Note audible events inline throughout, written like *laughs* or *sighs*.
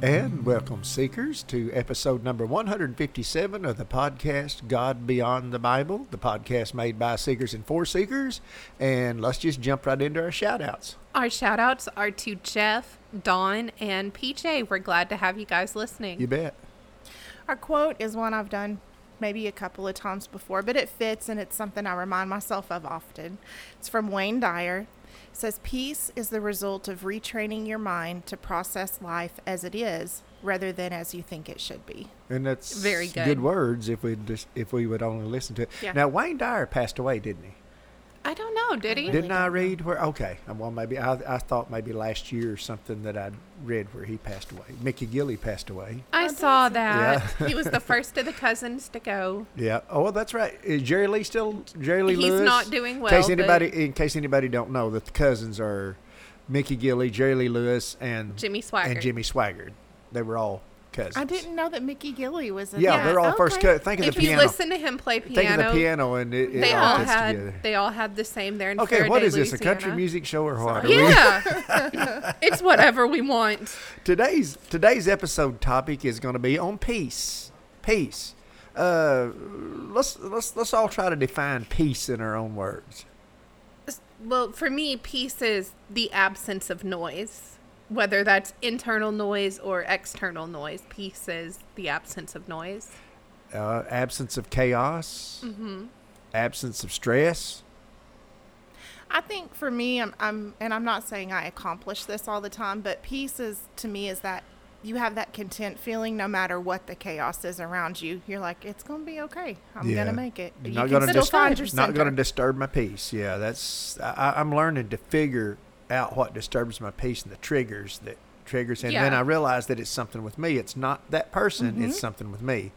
And welcome, seekers, to episode number 157 of the podcast God Beyond the Bible, the podcast made by seekers and for seekers. And let's just jump right into our shout outs. Our shout outs are to Jeff, Dawn, and PJ. We're glad to have you guys listening. You bet. Our quote is one I've done maybe a couple of times before, but it fits and it's something I remind myself of often. It's from Wayne Dyer says peace is the result of retraining your mind to process life as it is rather than as you think it should be. And that's very good. Good words if we just if we would only listen to it. Yeah. Now Wayne Dyer passed away, didn't he? I don't know, did he? Didn't I don't know. read where? Okay, well maybe I, I thought maybe last year or something that I'd read where he passed away. Mickey Gilley passed away. I Oh, saw that's- that. *laughs* he was the first of the cousins to go. Yeah. Oh, that's right. Is Jerry Lee still Jerry Lee He's Lewis? not doing well, In case but- anybody, in case anybody don't know, that the cousins are Mickey Gilley, Jerry Lee Lewis, and Jimmy Swaggart. and Jimmy Swaggart. They were all cousins. I didn't know that Mickey Gilley was in Yeah, Yeah, they're all first okay. cousins. Think of If the you listen to him play Think of piano, the piano, and it, it they all all fits had together. they all had the same there in Okay, what Ferriday, is this? A country music show or what? Are Yeah, *laughs* it's whatever we want. Today's today's episode topic is going to be on peace. Peace. Uh, let's let's let's all try to define peace in our own words. Well, for me, peace is the absence of noise, whether that's internal noise or external noise. Peace is the absence of noise. Uh, absence of chaos. Mm-hmm. Absence of stress. I think for me, I'm, I'm, and I'm not saying I accomplish this all the time, but peace is to me is that you have that content feeling no matter what the chaos is around you. You're like, it's gonna be okay. I'm Yeah. gonna make it. You not can going to still dis- find your not going to disturb my peace. Yeah, that's I, I- I'm learning to figure out what disturbs my peace and the triggers that triggers, and then I realize that it's something with me. It's not that person. Mm-hmm. It's something with me.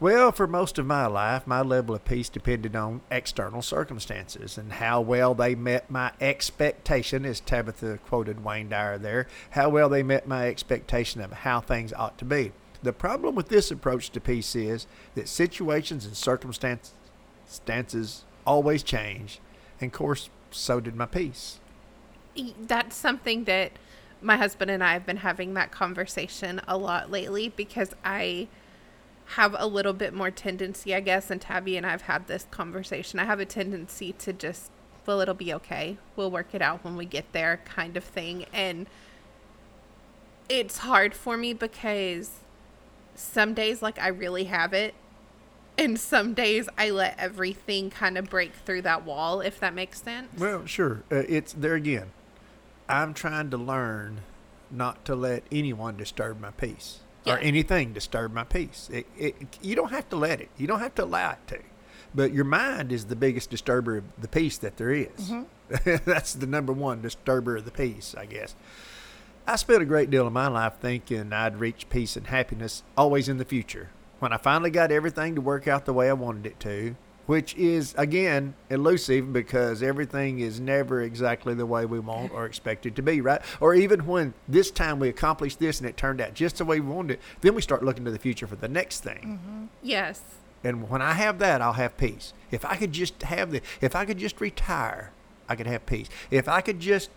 Well, for most of my life, my level of peace depended on external circumstances and how well they met my expectation, as Tabitha quoted Wayne Dyer there, how well they met my expectation of how things ought to be. The problem with this approach to peace is that situations and circumstances always change, and of course, so did my peace. That's something that my husband and I have been having that conversation a lot lately because I have a little bit more tendency, I guess, and Tabby and I've had this conversation. I have a tendency to just, well, it'll be okay. We'll work it out when we get there, kind of thing. And it's hard for me because some days, like, I really have it. And some days I let everything kind of break through that wall, if that makes sense. Well, sure. Uh, it's there again. I'm trying to learn not to let anyone disturb my peace or anything disturb my peace. It, it, you don't have to let it. You don't have to allow it to. But your mind is the biggest disturber of the peace that there is. Mm-hmm. *laughs* That's the number one disturber of the peace, I guess. I spent a great deal of my life thinking I'd reach peace and happiness always in the future. When I finally got everything to work out the way I wanted it to, which is, again, elusive because everything is never exactly the way we want or expect it to be, right? Or even when this time we accomplished this and it turned out just the way we wanted it, then we start looking to the future for the next thing. Mm-hmm. Yes. And when I have that, I'll have peace. If I could just have the, if I could just retire, I could have peace. If I could just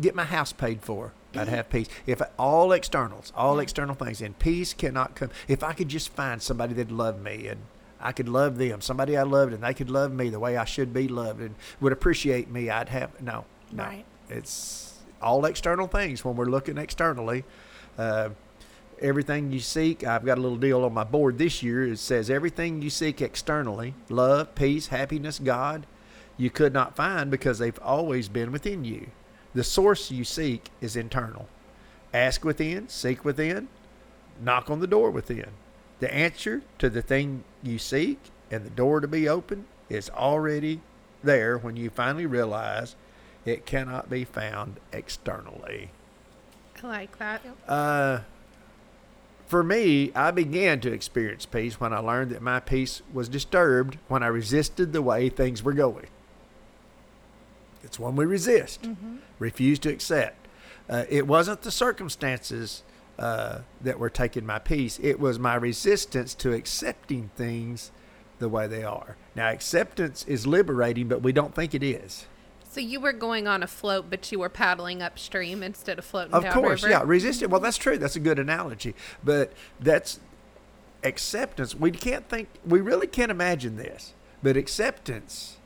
get my house paid for, I'd have peace. If I, all externals, all external things, and peace cannot come. If I could just find somebody that loved me and I could love them, somebody I loved, and they could love me the way I should be loved and would appreciate me, I'd have no, no. Right. It's all external things when we're looking externally. Uh, everything you seek, I've got a little deal on my board this year. It says everything you seek externally, love, peace, happiness, God, you could not find because they've always been within you. The source you seek is internal. Ask within, seek within, knock on the door within. The answer to the thing you seek and the door to be open is already there when you finally realize it cannot be found externally. I like that. Uh, for me, I began to experience peace when I learned that my peace was disturbed when I resisted the way things were going. It's when we resist, refuse to accept. Uh, it wasn't the circumstances uh, that were taking my peace, it was my resistance to accepting things the way they are. Now, acceptance is liberating, but we don't think it is. So you were going on a float, but you were paddling upstream instead of floating Of course, river. yeah. Resist it. Well, that's true. That's a good analogy. But that's acceptance. We can't think. We really can't imagine this. But acceptance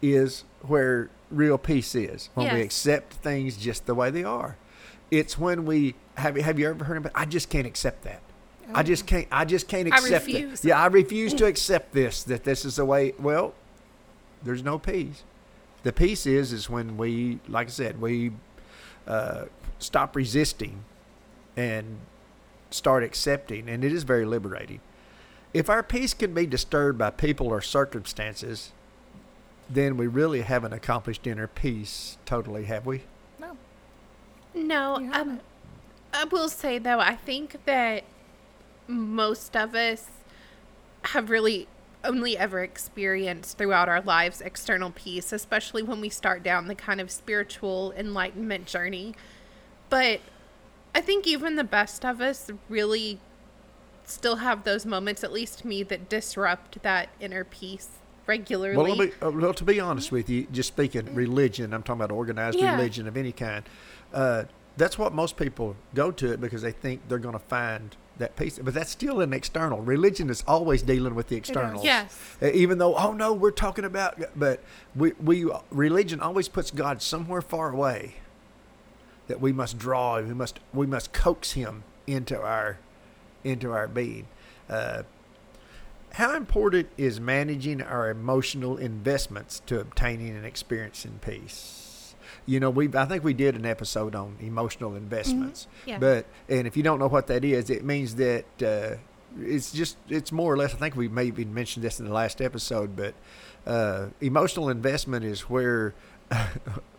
is where real peace is. When we accept things just the way they are. It's when we have. Have you ever heard about? I just can't accept that. I just can't. I just can't accept it. Yeah, I refuse to accept this. That this is the way. Well, there's no peace. The peace is is when we, like I said, we uh, stop resisting and start accepting, and it is very liberating. If our peace can be disturbed by people or circumstances, then we really haven't accomplished inner peace totally, have we? No. Um. I will say though, I think that most of us have really only ever experienced throughout our lives external peace, especially when we start down the kind of spiritual enlightenment journey. But I think even the best of us really still have those moments, at least me, that disrupt that inner peace regularly. Well, to be, uh, well, to be honest with you, just speaking religion, I'm talking about organized Yeah. religion of any kind. Uh, that's what most people go to it because they think they're going to find that peace. But that's still an external. Religion is always dealing with the externals. Yes. Even though, oh no, we're talking about, but we, we religion always puts God somewhere far away that we must draw. We must we must coax him into our into our being. Uh, how important is managing our emotional investments to obtaining and experiencing peace? You know, we I think we did an episode on emotional investments. Yeah. But and if you don't know what that is, it means that uh, it's just it's more or less. I think we maybe mentioned this in the last episode, but uh, emotional investment is where *laughs*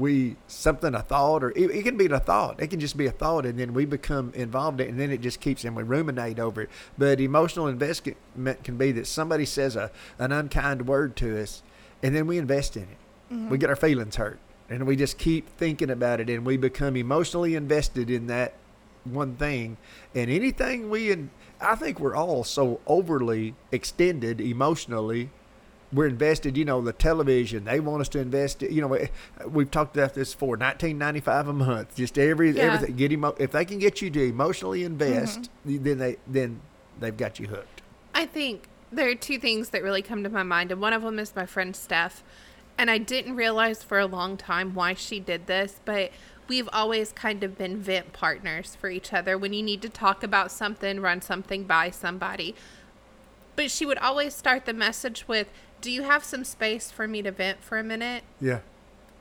we something a thought or it, it can be a thought. It can just be a thought and then we become involved in it and then it just keeps and we ruminate over it. But emotional investment can be that somebody says a an unkind word to us and then we invest in it. We mm-hmm. get our feelings hurt and we just keep thinking about it and we become emotionally invested in that one thing. And anything we and i think we're all so overly extended emotionally we're invested, you know, the television, they want us to invest, you know, we've talked about this for 1995 a month, just every, Yeah. everything, get emo- if they can get you to emotionally invest, Mm-hmm. then they, then they've got you hooked. I think there are two things that really come to my mind, and one of them is my friend Steph. And I didn't realize for a long time why she did this, but we've always kind of been vent partners for each other. When you need to talk about something, run something by somebody. But she would always start the message with, Do you have some space for me to vent for a minute? Yeah.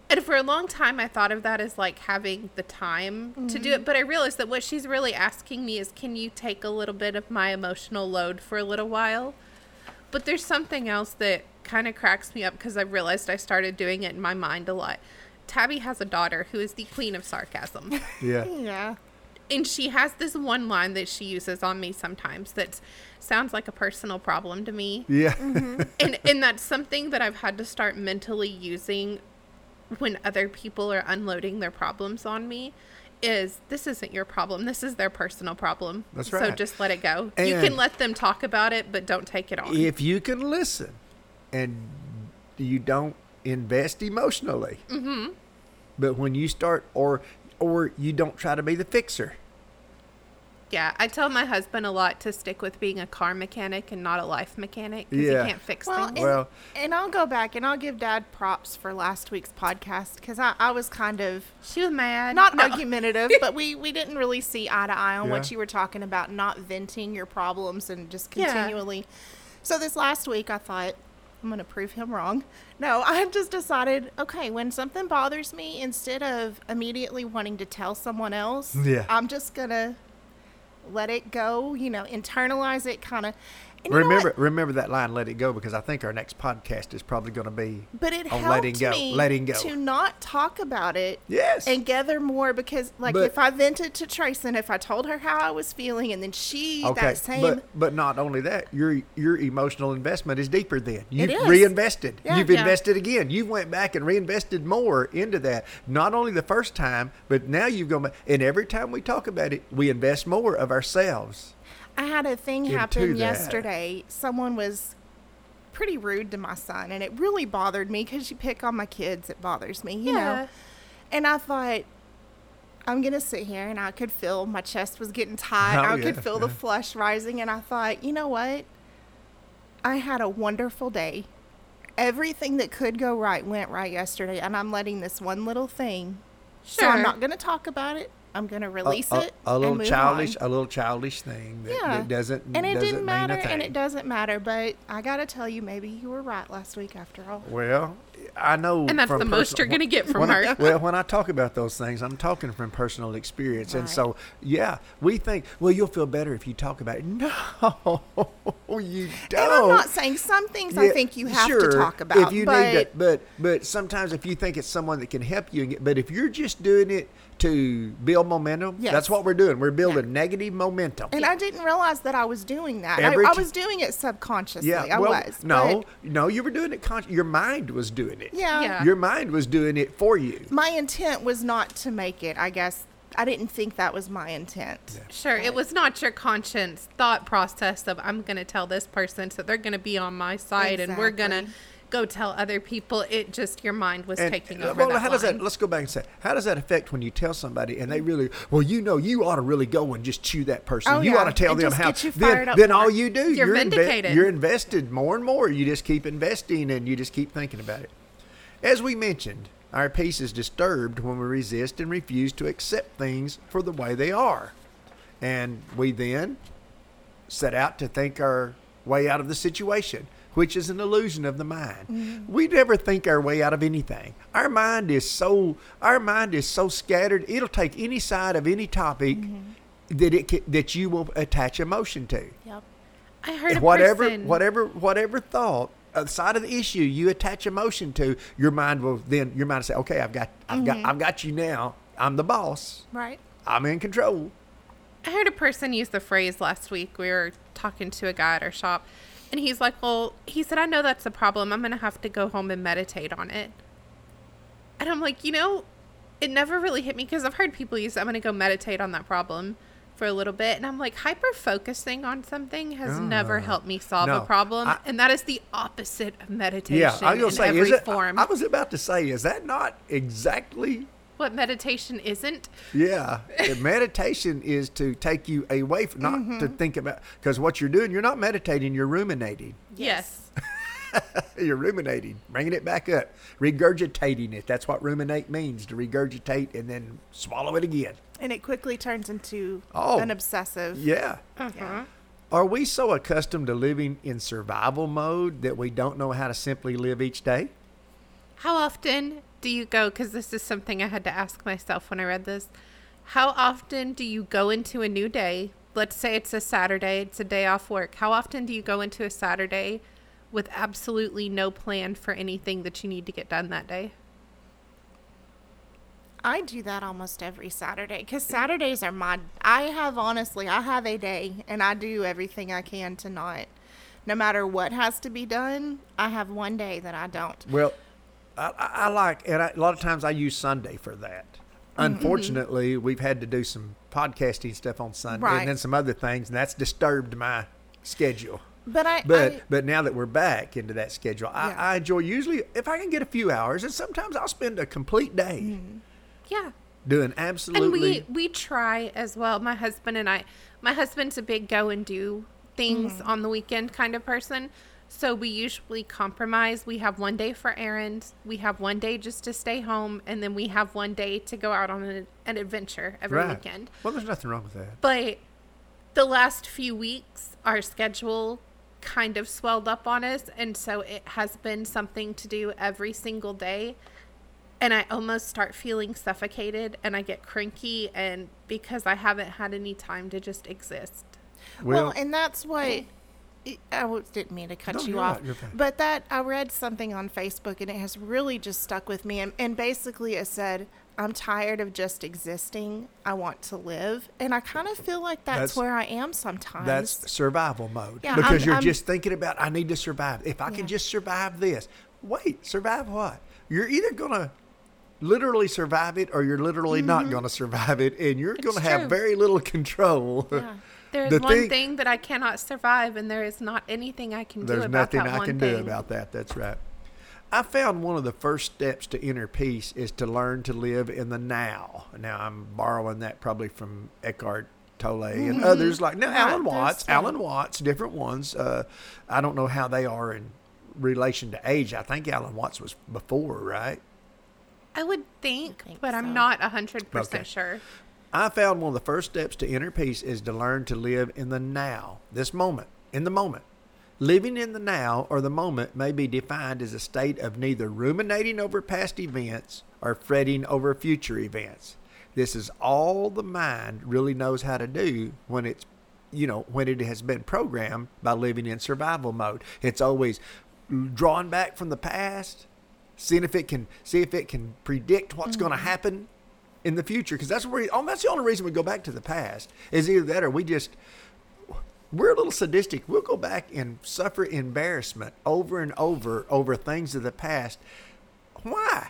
And for a long time, I thought of that as like having the time to do it. Mm-hmm. But I realized that what she's really asking me is, can you take a little bit of my emotional load for a little while? But there's something else that kind of cracks me up because I realized I started doing it in my mind a lot. Tabby has a daughter who is the queen of sarcasm. Yeah. *laughs* Yeah. And she has this one line that she uses on me sometimes that sounds like a personal problem to me Yeah. and and that's something that I've had to start mentally using when other people are unloading their problems on me is this isn't your problem this is their personal problem That's right. so just let it go you can let them talk about it but don't take it on if you can listen and you don't invest emotionally. Mm-hmm. But when you start, or or you don't try to be the fixer. Yeah, I tell my husband a lot to stick with being a car mechanic and not a life mechanic because Yeah. he can't fix Well, things. and, Well- and I'll go back and I'll give Dad props for last week's podcast because I, I was kind of she was mad. not No. argumentative, but we we didn't really see eye to eye on what you were talking about, not venting your problems and just Yeah. continually. So this last week, I thought I'm gonna prove him wrong. No, *laughs* I've just decided, okay, when something bothers me, instead of immediately wanting to tell someone else, Yeah. I'm just gonna let it go. You know, internalize it, kind of. And Remember, remember that line, "Let it go," because I think our next podcast is probably going to be But it on helped letting go, me letting go. to not talk about it Yes. and gather more because, like, But- if I vented to Tracy and if I told her how I was feeling, and then she Okay, that same, but but not only that, your your emotional investment is deeper. Then you've is. reinvested. Yeah. You've Yeah. invested again. You went back and reinvested more into that. Not only the first time, but now you've gone. And every time we talk about it, we invest more of ourselves. I had a thing happen yesterday. Someone was pretty rude to my son, and it really bothered me because you pick on my kids. It bothers me, you Yeah. know. And I thought. I'm gonna sit here and I could feel my chest was getting tight. Oh, I yeah, could feel the *laughs* flush rising, and I thought, you know what? I had a wonderful day. Everything that could go right went right yesterday, and I'm letting this one little thing. Sure. So I'm not gonna talk about it. I'm gonna release a, it. A, a little childish, on. a little childish thing that, Yeah. that doesn't and it doesn't didn't matter, and it doesn't matter. But I gotta tell you, maybe you were right last week after all. Well, I know, And that's the most you're gonna get from when I- her. well, when I talk about those things, I'm talking from personal experience, and so yeah, we think, well, you'll feel better if you talk about it. No, *laughs* you don't. And I'm not saying some things I think you have sure, to talk about, If you but need to, but but sometimes if you think it's someone that can help you, but if you're just doing it to build momentum, Yes. that's what we're doing. We're building negative momentum. and I didn't realize that I was doing that. I, I was doing it subconsciously. yeah, I well, was. no, no, you were doing it. Con- your mind was doing it. yeah, Yeah. Your mind was doing it for you. My intent was not to make it. I guess I didn't think that was my intent. Sure, it was not your conscience thought process of I'm going to tell this person so they're going to be on my side and we're going to go tell other people. It just your mind was And, taking uh, over well, that how does that? Let's go back and say, how does that affect when you tell somebody and they really, well, you know, you ought to really go and just chew that person. Oh, you yeah. ought to tell It them how. gets then, then all you do, You're inve- vindicated. you're invested more and more. You just keep investing and you just keep thinking about it. As we mentioned, our peace is disturbed when we resist and refuse to accept things for the way they are, and we then set out to think our way out of the situation, which is an illusion of the mind. Mm-hmm. We never think our way out of anything. Our mind is so our mind is so scattered. It'll take any side of any topic mm-hmm. that it ca- that you will attach emotion to. Yep. I heard whatever person. whatever whatever thought side of the issue you attach emotion to, your mind will then your mind will say, "Okay, I've got I've got mm-hmm. I've got you now. I'm the boss. Right. I'm in control." I heard a person use the phrase last week. We were talking to a guy at our shop, and he's like, Well, he said, I know that's a problem. I'm going to have to go home and meditate on it. And I'm like, You know, it never really hit me because I've heard people use, I'm going to go meditate on that problem for a little bit. And I'm like, hyper focusing on something has never Ah, helped me solve no. a problem. I- and that is the opposite of meditation Yeah, I was in say, every is it? form. I, I was about to say, is that not exactly? what meditation isn't. Yeah, meditation is to take you away from not to Mm-hmm. think about because what you're doing, you're not meditating, you're ruminating. Yes. *laughs* You're ruminating, bringing it back up, regurgitating it. That's what ruminate means to regurgitate and then swallow it again. And it quickly turns into Oh. an obsessive. Yeah. Uh-huh. Yeah. Are we so accustomed to living in survival mode that we don't know how to simply live each day? How often do you go? Because this is something I had to ask myself when I read this. How often do you go into a new day? Let's say it's a Saturday, it's a day off work. How often do you go into a Saturday with absolutely no plan for anything that you need to get done that day? I do that almost every Saturday because Saturdays are my. I have honestly, I have a day and I do everything I can to not. No matter what has to be done, I have one day that I don't. Well, I, I like, and I, a lot of times I use Sunday for that. Unfortunately, we've had to do some podcasting stuff on Sunday Right. and then some other things, and that's disturbed my schedule. But I, But I but now that we're back into that schedule, I, I enjoy usually if I can get a few hours, and sometimes I'll spend a complete day. Mm-hmm. Yeah. doing absolutely. and absolutely. we we try as well my husband and i my husband's a big go and do things Mm-hmm. on the weekend kind of person so we usually compromise we have one day for errands we have one day just to stay home and then we have one day to go out on an, an adventure every right. weekend Well, there's nothing wrong with that. but the last few weeks our schedule kind of swelled up on us and so it has been something to do every single day and i almost start feeling suffocated and i get cranky and because i haven't had any time to just exist Well, Well, and that's what oh. I didn't mean to cut No, you off, right, you're fine. but that I read something on Facebook and it has really just stuck with me. And, and basically, it said, "I'm tired of just existing. I want to live." And I kind of feel like that's, That's- where I am sometimes. that's survival mode Yeah, because I'm- you're I'm- just thinking about I need to survive. If I can just survive this, wait, survive what? You're either gonna literally survive it or you're literally not gonna survive it, and you're gonna have true. very little control. yeah. *laughs* there is The one thing- thing, that i cannot survive and there is not anything i can do about that There's nothing I can thing do about that. That's right. I found one of the first steps to inner peace is to learn to live in the now. Now I'm borrowing that probably from Eckhart Tolle and others like now Right, Alan Watts. Alan Watts, different ones. Uh, I don't know how they are in relation to age. I think Alan Watts was before, right? I would think, think but i'm so. not 100% Okay. sure I found one of the first steps to inner peace is to learn to live in the now, this moment, in the moment. Living in the now or the moment may be defined as a state of neither ruminating over past events or fretting over future events. This is all the mind really knows how to do when it's you know, when it has been programmed by living in survival mode. It's always drawing back from the past, seeing if it can see if it can predict what's going to mm-hmm. happen in the future because that's where oh, that's the only reason we go back to the past is either that or we just we're a little sadistic we'll go back and suffer embarrassment over and over over things of the past why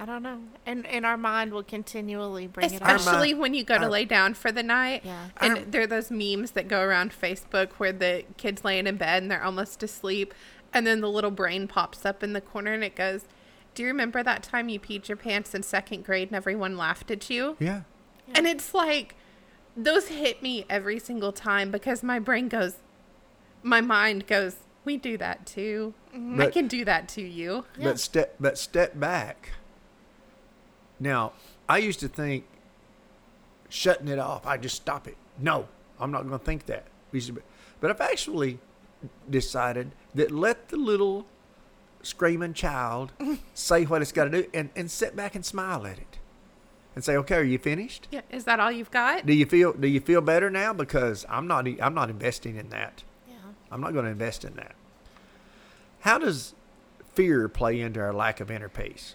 I don't know. And and our mind will continually bring it up. Especially when you go to our- lay down for the night. Yeah. And Our- there are those memes that go around Facebook where the kid's laying in bed and they're almost asleep. And then the little brain pops up in the corner and it goes, Do you remember that time you peed your pants in second grade and everyone laughed at you? yeah And it's like, those hit me every single time because my brain goes, my mind goes, We do that too. Mm-hmm. I can do that to you. Yeah. but step but step back now i used to think shutting it off i just stop it no i'm not going to think that We used to be- but i've actually decided that let the little screaming child *laughs* say what it's got to do and, and sit back and smile at it and say okay are you finished Yeah. Is that all you've got? do you feel do you feel better now because i'm not i'm not investing in that Yeah. I'm not going to invest in that. How does fear play into our lack of inner peace?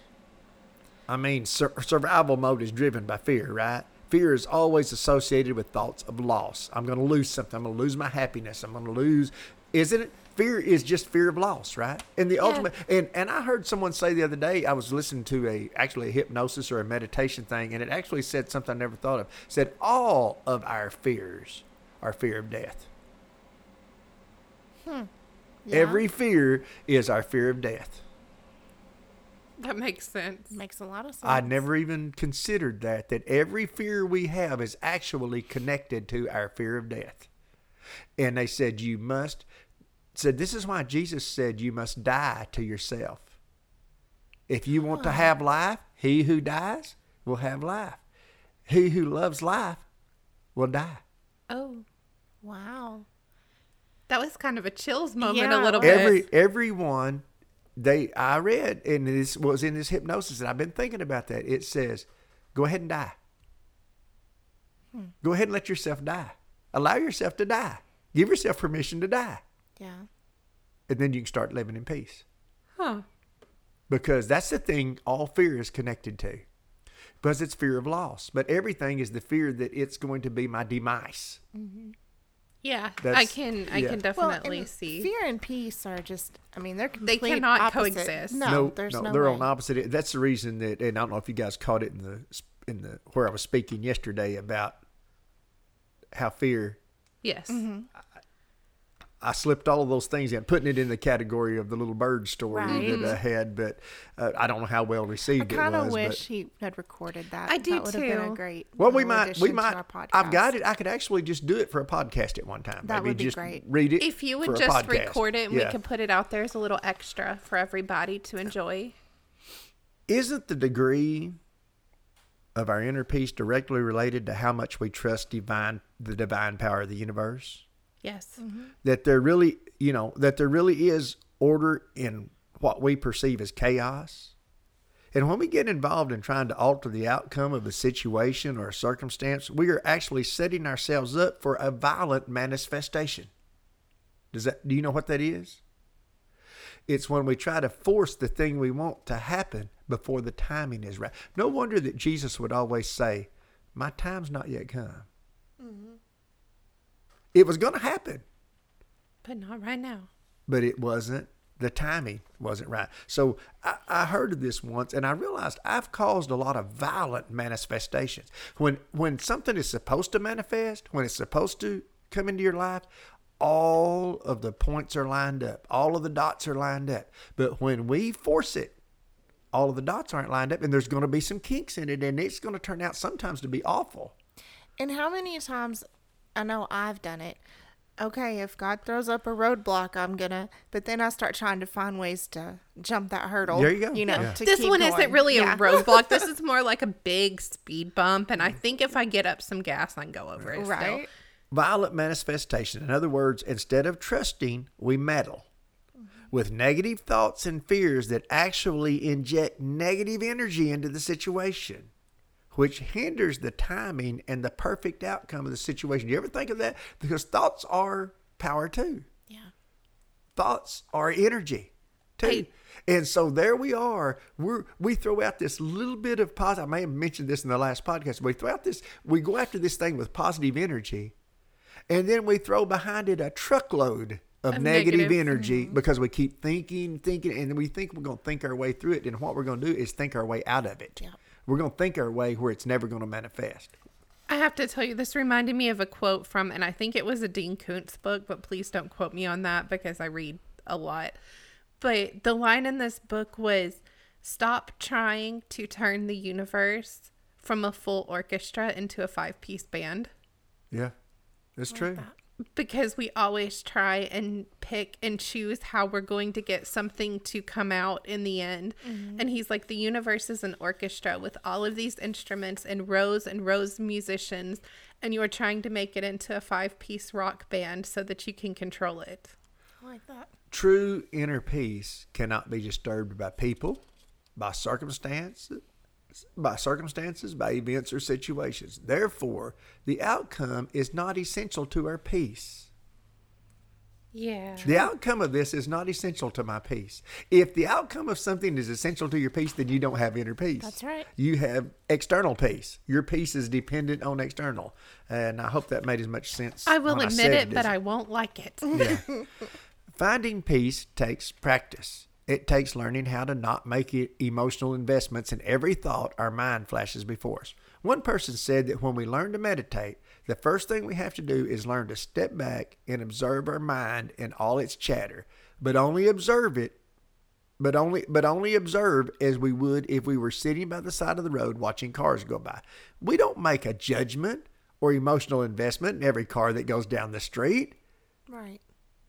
I mean, sur- survival mode is driven by fear, right? Fear is always associated with thoughts of loss. I'm going to lose something. I'm going to lose my happiness. I'm going to lose. Isn't it? Fear is just fear of loss, right? And the ultimate. And and I heard someone say the other day. I was listening to a actually a hypnosis or a meditation thing, and it actually said something I never thought of. It Said all of our fears are fear of death. Hmm. Yeah. Every fear is our fear of death. That makes sense. makes a lot of sense. I never even considered that, that every fear we have is actually connected to our fear of death. And they said, you must, said, this is why Jesus said, you must die to yourself. If you want to have life, he who dies will have life. He who loves life will die. Oh, Wow. that was kind of a chills moment Yeah, a little bit. Every everyone they I read and this was in this hypnosis and I've been thinking about that. It says, go ahead and die. Hmm. Go ahead and let yourself die. Allow yourself to die. Give yourself permission to die. Yeah. And then you can start living in peace. Huh. Because that's the thing all fear is connected to. Because it's fear of loss. But everything is the fear that it's going to be my demise. Yeah, I That's- can I yeah. can definitely and see. fear and peace are just, I mean, they're They cannot opposite. coexist. No, there's no, they're way. on opposite. That's the reason that, and I don't know if you guys caught it in the in the where I was speaking yesterday about how fear. yes. Mm-hmm. I slipped all of those things in, putting it in the category of the little bird story Right. that I had, but uh, I don't know how well I received it was. I kind of wish he had recorded that. I do that would have been a too. great. well, we might, we might. I've got it. I could actually just do it for a podcast at one time. That Maybe would be just great. read it. If you would a just podcast. record it and we Yeah. could put it out there as a little extra for everybody to enjoy. Isn't the degree of our inner peace directly related to how much we trust divine, the divine power of the universe? Yes. Mm-hmm. that there really, you know, that there really is order in what we perceive as chaos. And when we get involved in trying to alter the outcome of a situation or a circumstance, we are actually setting ourselves up for a violent manifestation. Does that do you know what that is? It's when we try to force the thing we want to happen before the timing is right. No wonder that Jesus would always say, My time's not yet come. Mm-hmm. It was going to happen. But not right now. but it wasn't. The timing wasn't right. So I, I heard of this once and i realized i've caused a lot of violent manifestations. When when something is supposed to manifest when it's supposed to come into your life all of the points are lined up. All of the dots are lined up. But when we force it all of the dots aren't lined up and there's going to be some kinks in it and it's going to turn out sometimes to be awful. And how many times I know I've done it. Okay, if God throws up a roadblock, I'm gonna. But then I start trying to find ways to jump that hurdle. There you go. You know, Yeah. to this keep one going. isn't really Yeah. a roadblock. this *laughs* is more like a big speed bump. And I think if I get up some gas, I can go over it. right. Still. Violent manifestation. In other words, instead of trusting, we meddle with negative thoughts and fears that actually inject negative energy into the situation, which hinders the timing and the perfect outcome of the situation. Do you ever think of that? Because thoughts are power too. Yeah. Thoughts are energy too. Hey. And so there we are. We're we throw out this little bit of positive. I may have mentioned this in the last podcast. We throw out this. We go after this thing with positive energy, and then we throw behind it a truckload of, Of negative, negative. energy mm-hmm. because we keep thinking, thinking, and we think we're going to think our way through it. And what we're going to do is think our way out of it. Yeah. We're going to think our way where it's never going to manifest. I have to tell you, this reminded me of a quote from, and I think it was a Dean Koontz book, but please don't quote me on that because I read a lot. But the line in this book was stop trying to turn the universe from a full orchestra into a five piece band. Yeah, that's true. Because we always try and pick and choose how we're going to get something to come out in the end. Mm-hmm. And he's like, the universe is an orchestra with all of these instruments and rows and rows of musicians, and you are trying to make it into a five piece rock band so that you can control it. I like that. True inner peace cannot be disturbed by people, by circumstances, by circumstances, by events or situations. Therefore, the outcome is not essential to our peace. Yeah. The outcome of this is not essential to my peace. If the outcome of something is essential to your peace, then you don't have inner peace. That's right. You have external peace. Your peace is dependent on external. And I hope that made as much sense. I will admit said it, but I won't like it. yeah. *laughs* Finding peace takes practice. It takes learning how to not make emotional investments in every thought our mind flashes before us. One person said that when we learn to meditate, the first thing we have to do is learn to step back and observe our mind and all its chatter, but only observe it but only but only observe as we would if we were sitting by the side of the road watching cars go by. We don't make a judgment or emotional investment in every car that goes down the street. Right.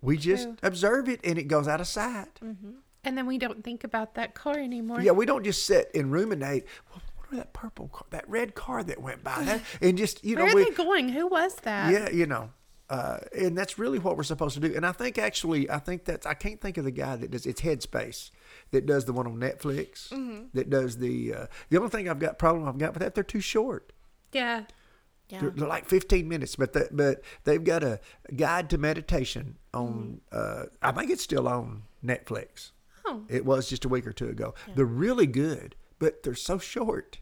We just observe it and it goes out of sight. Mm-hmm. And then we don't think about that car anymore. Yeah, we don't just sit and ruminate. Well, what about that purple car, that red car that went by? That, *sighs* and just, you know, Where are we, they going? Who was that? yeah, you know. Uh, and that's really what we're supposed to do. And I think actually, I think that's, I can't think of the guy that does, it's Headspace that does the one on Netflix that does the, uh, the only thing I've got problem I've got with that, they're too short. Yeah. Yeah. They're, they're like 15 minutes, but the, but they've got a guide to meditation on. Uh, I think it's still on Netflix. Oh. It was just a week or two ago. They're really good, but they're so short.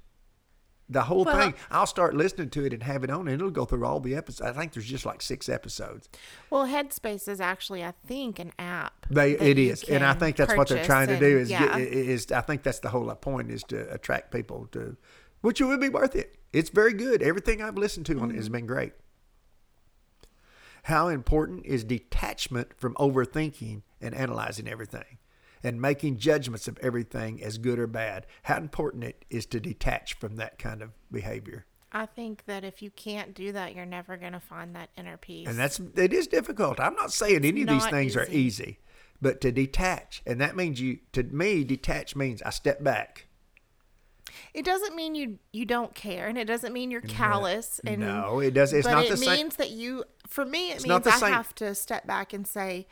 The whole Well- thing. I'll start listening to it and have it on, and it'll go through all the episodes. I think there's just like six episodes. Well, Headspace is actually, I think, an app. They it is, and I think that's what they're trying to do. Is yeah. is I think that's the whole uh, point is to attract people to, which it would be worth it. It's very good. Everything I've listened to on it has mm-hmm. been great. How important is detachment from overthinking and analyzing everything and making judgments of everything as good or bad? How important it is to detach from that kind of behavior. I think that if you can't do that, you're never going to find that inner peace. And that's it is difficult. I'm not saying any of these things are easy. easy, but to detach, and that means you to me detach means I step back. It doesn't mean you you don't care, and it doesn't mean you're callous. And No, it does- it's but not it the same- means that you. For me, it means I same. have to step back and say,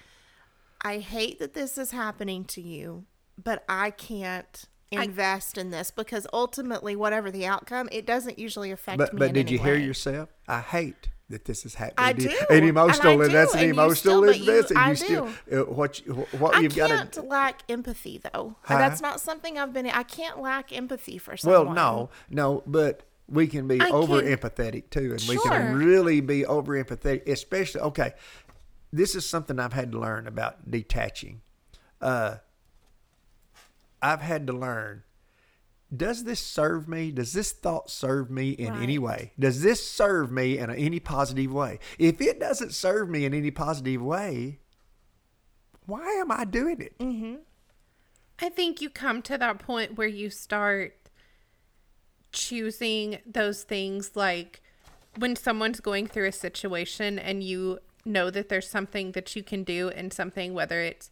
"I hate that this is happening to you, but I can't." invest in this because ultimately whatever the outcome it doesn't usually affect But me but did you hear yourself? I hate that this is happening. I do, And and emotional, I and, that's an and you emotional still- but you- investment. I you still uh, what you- what I you've got I can't to. lack empathy though. Huh? That's not something I've been. I can't lack empathy for someone. Well, no, no, but we can be I over can- empathetic too, and we can really be over empathetic, especially. Okay, this is something I've had to learn about detaching. Uh, I've had to learn. Does this serve me? Does this thought serve me in any way? Does this serve me in any positive way? If it doesn't serve me in any positive way, why am I doing it? Mm-hmm. I think you come to that point where you start choosing those things like when someone's going through a situation and you know that there's something that you can do and something whether it's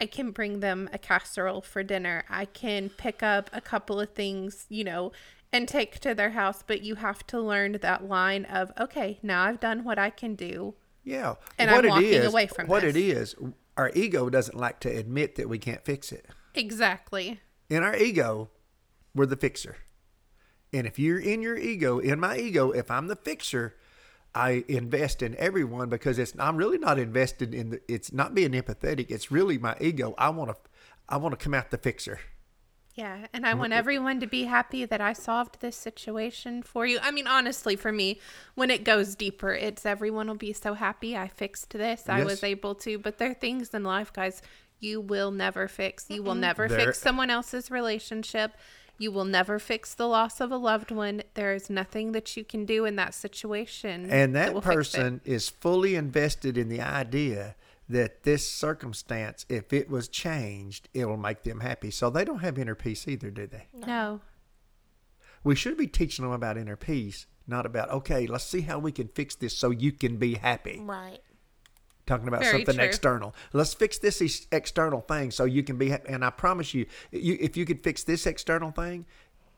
I can bring them a casserole for dinner. I can pick up a couple of things, you know, and take to their house, but you have to learn that line of okay, now I've done what I can do. Yeah. And what I'm it walking is- away from what this. it is. Our ego doesn't like to admit that we can't fix it. Exactly. In our ego, we're the fixer. And if you're in your ego, in my ego, if I'm the fixer, I invest in everyone because it's I'm really not invested in the it's not being empathetic. It's really my ego. I want to I want to come out the fixer. Yeah, and I mm-hmm. want everyone to be happy that I solved this situation for you. I mean, honestly, for me, when it goes deeper, it's everyone will be so happy I fixed this. I was able to. But there are things in life, guys, you will never fix. You will mm-hmm. never There- fix someone else's relationship. You will never fix the loss of a loved one. There is nothing that you can do in that situation. And that will fix it. person is fully invested in the idea that this circumstance, if it was changed, it will make them happy. So they don't have inner peace either, do they? No. We should be teaching them about inner peace, not about, okay, let's see how we can fix this so you can be happy. Right. Talking about Very something true. external. Let's fix this ex- external thing so you can be happy. And I promise you, you, if you could fix this external thing,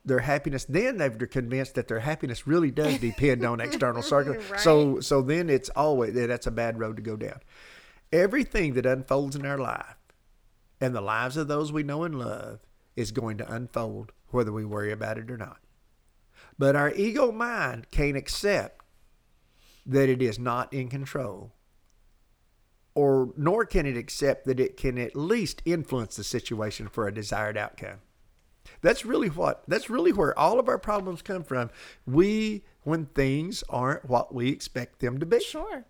their happiness, then they're convinced that their happiness really does *laughs* depend on external circumstances. So, so then it's always that's a bad road to go down. Everything that unfolds in our life and the lives of those we know and love is going to unfold whether we worry about it or not. But our ego mind can't accept that it is not in control, or nor can it accept that it can at least influence the situation for a desired outcome. That's really what that's really where all of our problems come from. We when things aren't what we expect them to be. Sure.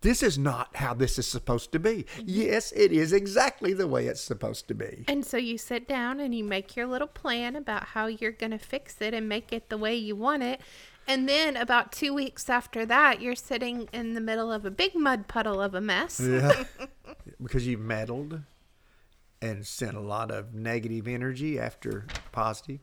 This is not how this is supposed to be. Mm-hmm. Yes, it is exactly the way it's supposed to be. And so you sit down and you make your little plan about how you're going to fix it and make it the way you want it. And then about two weeks after that, you're sitting in the middle of a big mud puddle of a mess. Yeah. *laughs* because you've meddled and sent a lot of negative energy after positive.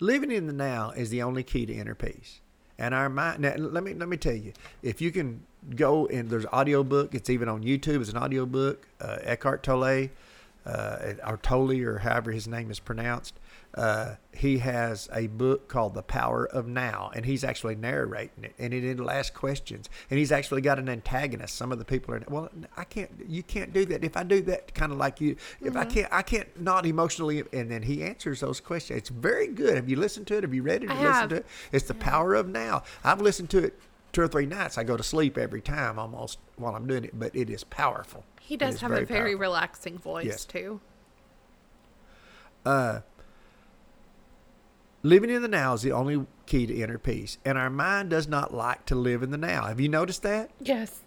Living in the now is the only key to inner peace. And our mind now let me let me tell you, if you can go and there's an audio book, it's even on YouTube, it's an audio book, uh, Eckhart Tolle, uh, or Tolle or however his name is pronounced. Uh, he has a book called The Power of Now, and he's actually narrating it, and it it'll ask questions, and he's actually got an antagonist. Some of the people are, well, I can't, you can't do that. If I do that, kind of like you, if I can't, I can't not emotionally, and then he answers those questions. It's very good. Have you listened to it? Have you read it? I Have you listened to it? It's The Power of Now. I've listened to it two or three nights. I go to sleep every time almost while I'm doing it, but it is powerful. He does have a very powerful. relaxing voice, Yes. too. Living in the now is the only key to inner peace, and our mind does not like to live in the now. Have you noticed that? Yes.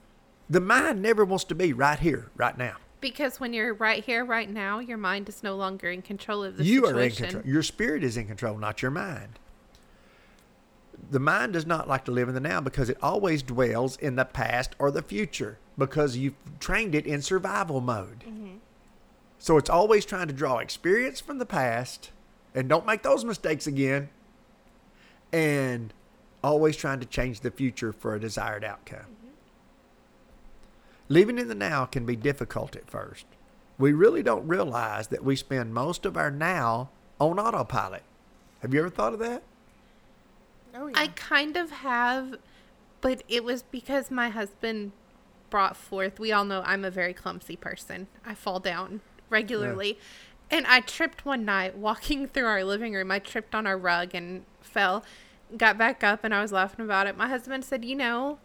The mind never wants to be right here, right now. Because when you're right here, right now, your mind is no longer in control of the you situation. You are in control. Your spirit is in control, not your mind. the mind does not like to live in the now because it always dwells in the past or the future because you've trained it in survival mode. Mm-hmm. So it's always trying to draw experience from the past and don't make those mistakes again and always trying to change the future for a desired outcome. Mm-hmm. Living in the now can be difficult at first. We really don't realize that we spend most of our now on autopilot. Have you ever thought of that? Oh yeah. I kind of have, but it was because my husband brought forth. We all know I'm a very clumsy person. I fall down regularly. And I tripped one night walking *laughs* through our living room. I tripped on our rug and fell. Got back up and I was laughing about it. My husband said, You know,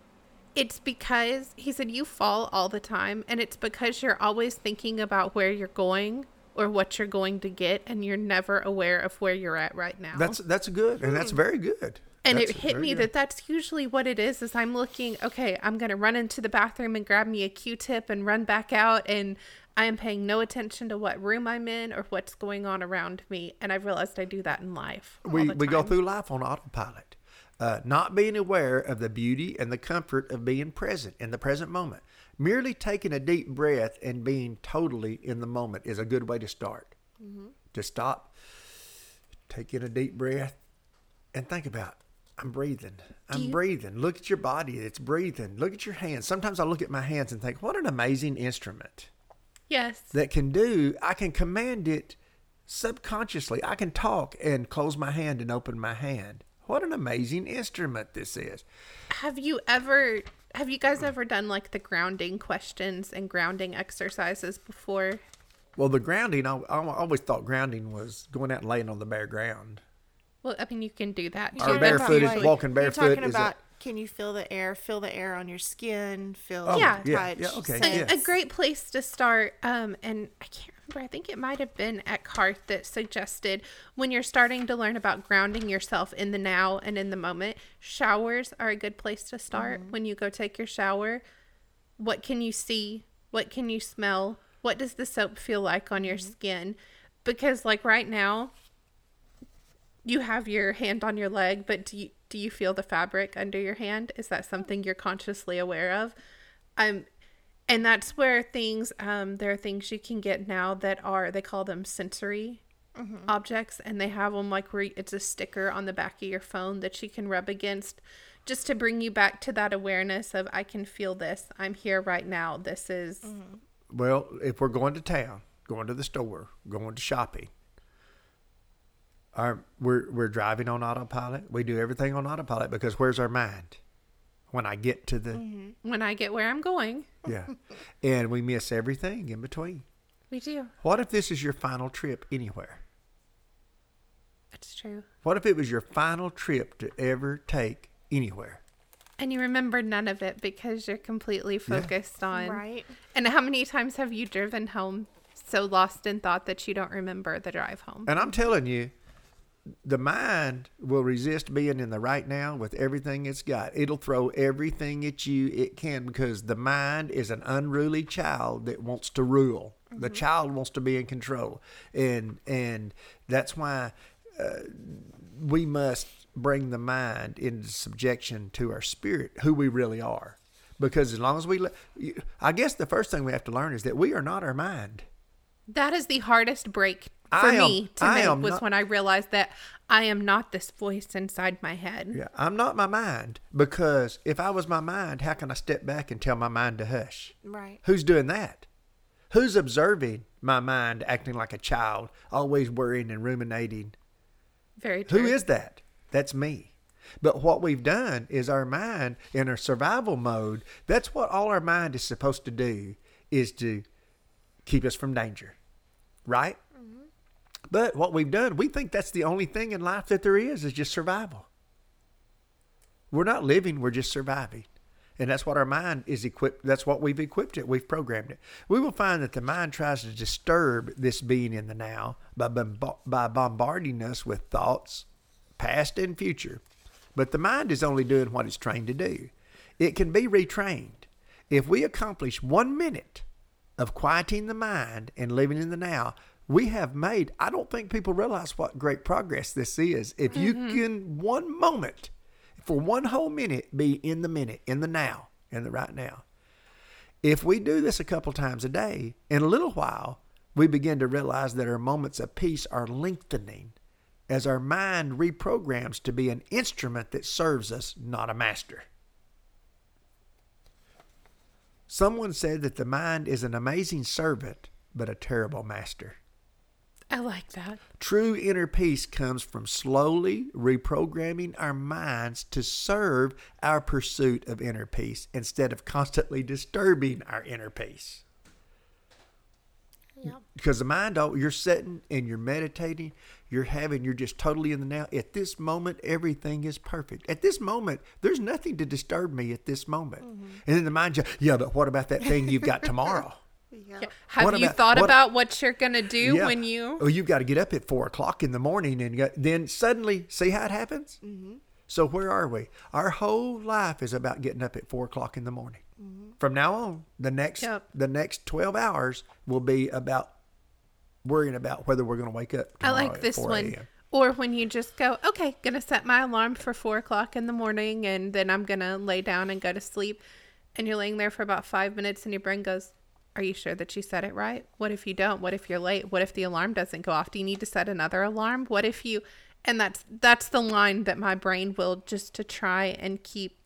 it's because he said you fall all the time and it's because you're always thinking about where you're going or what you're going to get and you're never aware of where you're at right now. That's that's good, and that's mm. very good. and That's it hit me good. that that's usually what it is is i'm looking okay i'm going to run into the bathroom and grab me a q-tip and run back out and i am paying no attention to what room i'm in or what's going on around me and i've realized i do that in life we we go through life on autopilot, uh, not being aware of the beauty and the comfort of being present in the present moment. Merely taking a deep breath and being totally in the moment is a good way to start. Mm-hmm. To stop, take in a deep breath, and think about. I'm breathing. I'm you- breathing. Look at your body. It's breathing. Look at your hands. Sometimes I look at my hands and think, what an amazing instrument yes that can do, I can command it subconsciously. I can talk and close my hand and open my hand. What an amazing instrument this is. have you ever have you guys ever done like the grounding questions and grounding exercises before Well, the grounding, I, I always thought grounding was going out and laying on the bare ground. well i mean you can do that Or too. You're barefooted, talking- walking You're barefoot talking is a- about can you feel the air? Feel the air on your skin. Feel Oh, Yeah. the yeah, touch. yeah, okay, a, yeah. a great place to start um and i can't remember i think it might have been eckhart that suggested when you're starting to learn about grounding yourself in the now and in the moment showers are a good place to start when you go take your shower what can you see what can you smell what does the soap feel like on your skin because like right now you have your hand on your leg but do you do you feel the fabric under your hand is that something you're consciously aware of um and that's where things um there are things you can get now that are they call them sensory objects and they have them like where it's a sticker on the back of your phone that you can rub against just to bring you back to that awareness of I can feel this. I'm here right now. This is Well, if we're going to town, going to the store, going to shopping, our, we're, we're driving on autopilot. We do everything on autopilot because where's our mind? When I get to the, mm-hmm. when I get where I'm going. *laughs* yeah. And we miss everything in between. We do. What if this is your final trip anywhere? It's true. What if it was your final trip to ever take anywhere? And you remember none of it because you're completely focused on Right. And how many times have you driven home so lost in thought that you don't remember the drive home? And I'm telling you, the mind will resist being in the right now with everything it's got. It'll throw everything at you it can because the mind is an unruly child that wants to rule. The child wants to be in control, and and that's why uh, we must bring the mind into subjection to our spirit, who we really are. Because as long as we, I guess the first thing we have to learn is that we are not our mind. That is the hardest break for I am- me to I make was not- when I realized that I am not this voice inside my head. Yeah, I'm not my mind because if I was my mind, how can I step back and tell my mind to hush? Right. Who's doing that? Who's observing my mind acting like a child, always worrying and ruminating? Very true. Who is that? That's me. But what we've done is our mind in our survival mode, that's what all our mind is supposed to do is to keep us from danger. Right? But what we've done, we think that's the only thing in life that there is is just survival. We're not living, we're just surviving. And that's what our mind is equipped, that's what we've equipped it, we've programmed it. We will find that the mind tries to disturb this being in the now by, by bombarding us with thoughts, past and future. But the mind is only doing what it's trained to do. It can be retrained. If we accomplish one minute of quieting the mind and living in the now, we have made, I don't think people realize what great progress this is. If you mm-hmm. can, one moment, for one whole minute, be in the minute, in the now, in the right now. If we do this a couple times a day, in a little while, we begin to realize that our moments of peace are lengthening as our mind reprograms to be an instrument that serves us, not a master. Someone said that the mind is an amazing servant, but a terrible master. I like that. True inner peace comes from slowly reprogramming our minds to serve our pursuit of inner peace instead of constantly disturbing our inner peace. Yep. Because the mind, oh, you're sitting and you're meditating, you're having, you're just totally in the now. At this moment, everything is perfect. At this moment, there's nothing to disturb me at this moment. Mm-hmm. And then the mind, yeah, but what about that thing you've got *laughs* tomorrow? Yeah. Yeah. Have What you about- thought what- about what you're gonna do Yeah. when you? Oh, you've got to get up at four o'clock in the morning, and go, then suddenly, see how it happens. Mm-hmm. So where are we? Our whole life is about getting up at four o'clock in the morning. From now on, the next Yep. the next twelve hours will be about worrying about whether we're going to wake up. I like this 4 one. Or when you just go, okay, gonna set my alarm for four o'clock in the morning, and then I'm gonna lay down and go to sleep. And you're laying there for about five minutes, and your brain goes, "Are you sure that you said it right? What if you don't? What if you're late? What if the alarm doesn't go off? Do you need to set another alarm? What if you?" And that's that's the line that my brain will just to try and keep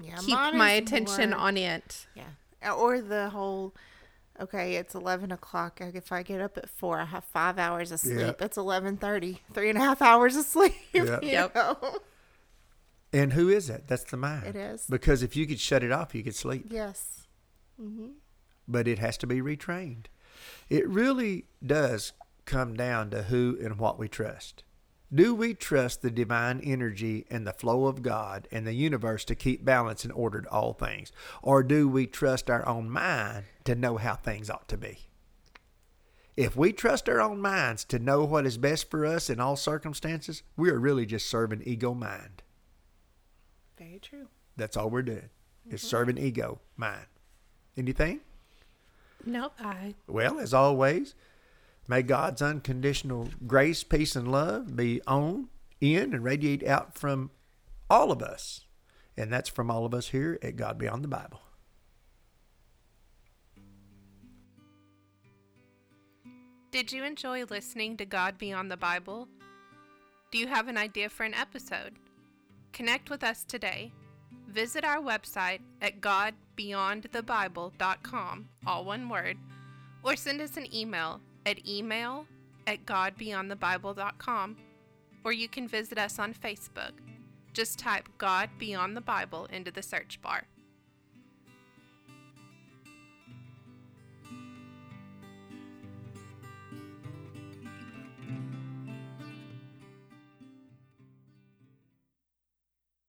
Yeah, keep my attention more- on it. Yeah. Or the whole, okay, it's 11 o'clock. If I get up at 4, I have five hours of sleep. Yeah. It's 11.30. Three and a half hours of *laughs* sleep. Yeah. you Yep. know? And who is it? That's the mind. It is. Because if you could shut it off, you could sleep. Yes. Mm-hmm. But it has to be retrained. It really does come down to who and what we trust. Do we trust the divine energy and the flow of God and the universe to keep balance and order to all things? Or do we trust our own mind to know how things ought to be? If we trust our own minds to know what is best for us in all circumstances, we are really just serving ego mind. Very true. That's all we're doing. Is mm-hmm. serving ego mind. Anything? No, I Well, as always, may God's unconditional grace, peace, and love be on, in, and radiate out from all of us. And that's from all of us here at God Beyond the Bible. Did you enjoy listening to God Beyond the Bible? Do you have an idea for an episode? Connect with us today. Visit our website at godbeyondthebible.com, all one word, or send us an email at email at godbeyondthebible.com, or you can visit us on Facebook. Just type God Beyond the Bible into the search bar.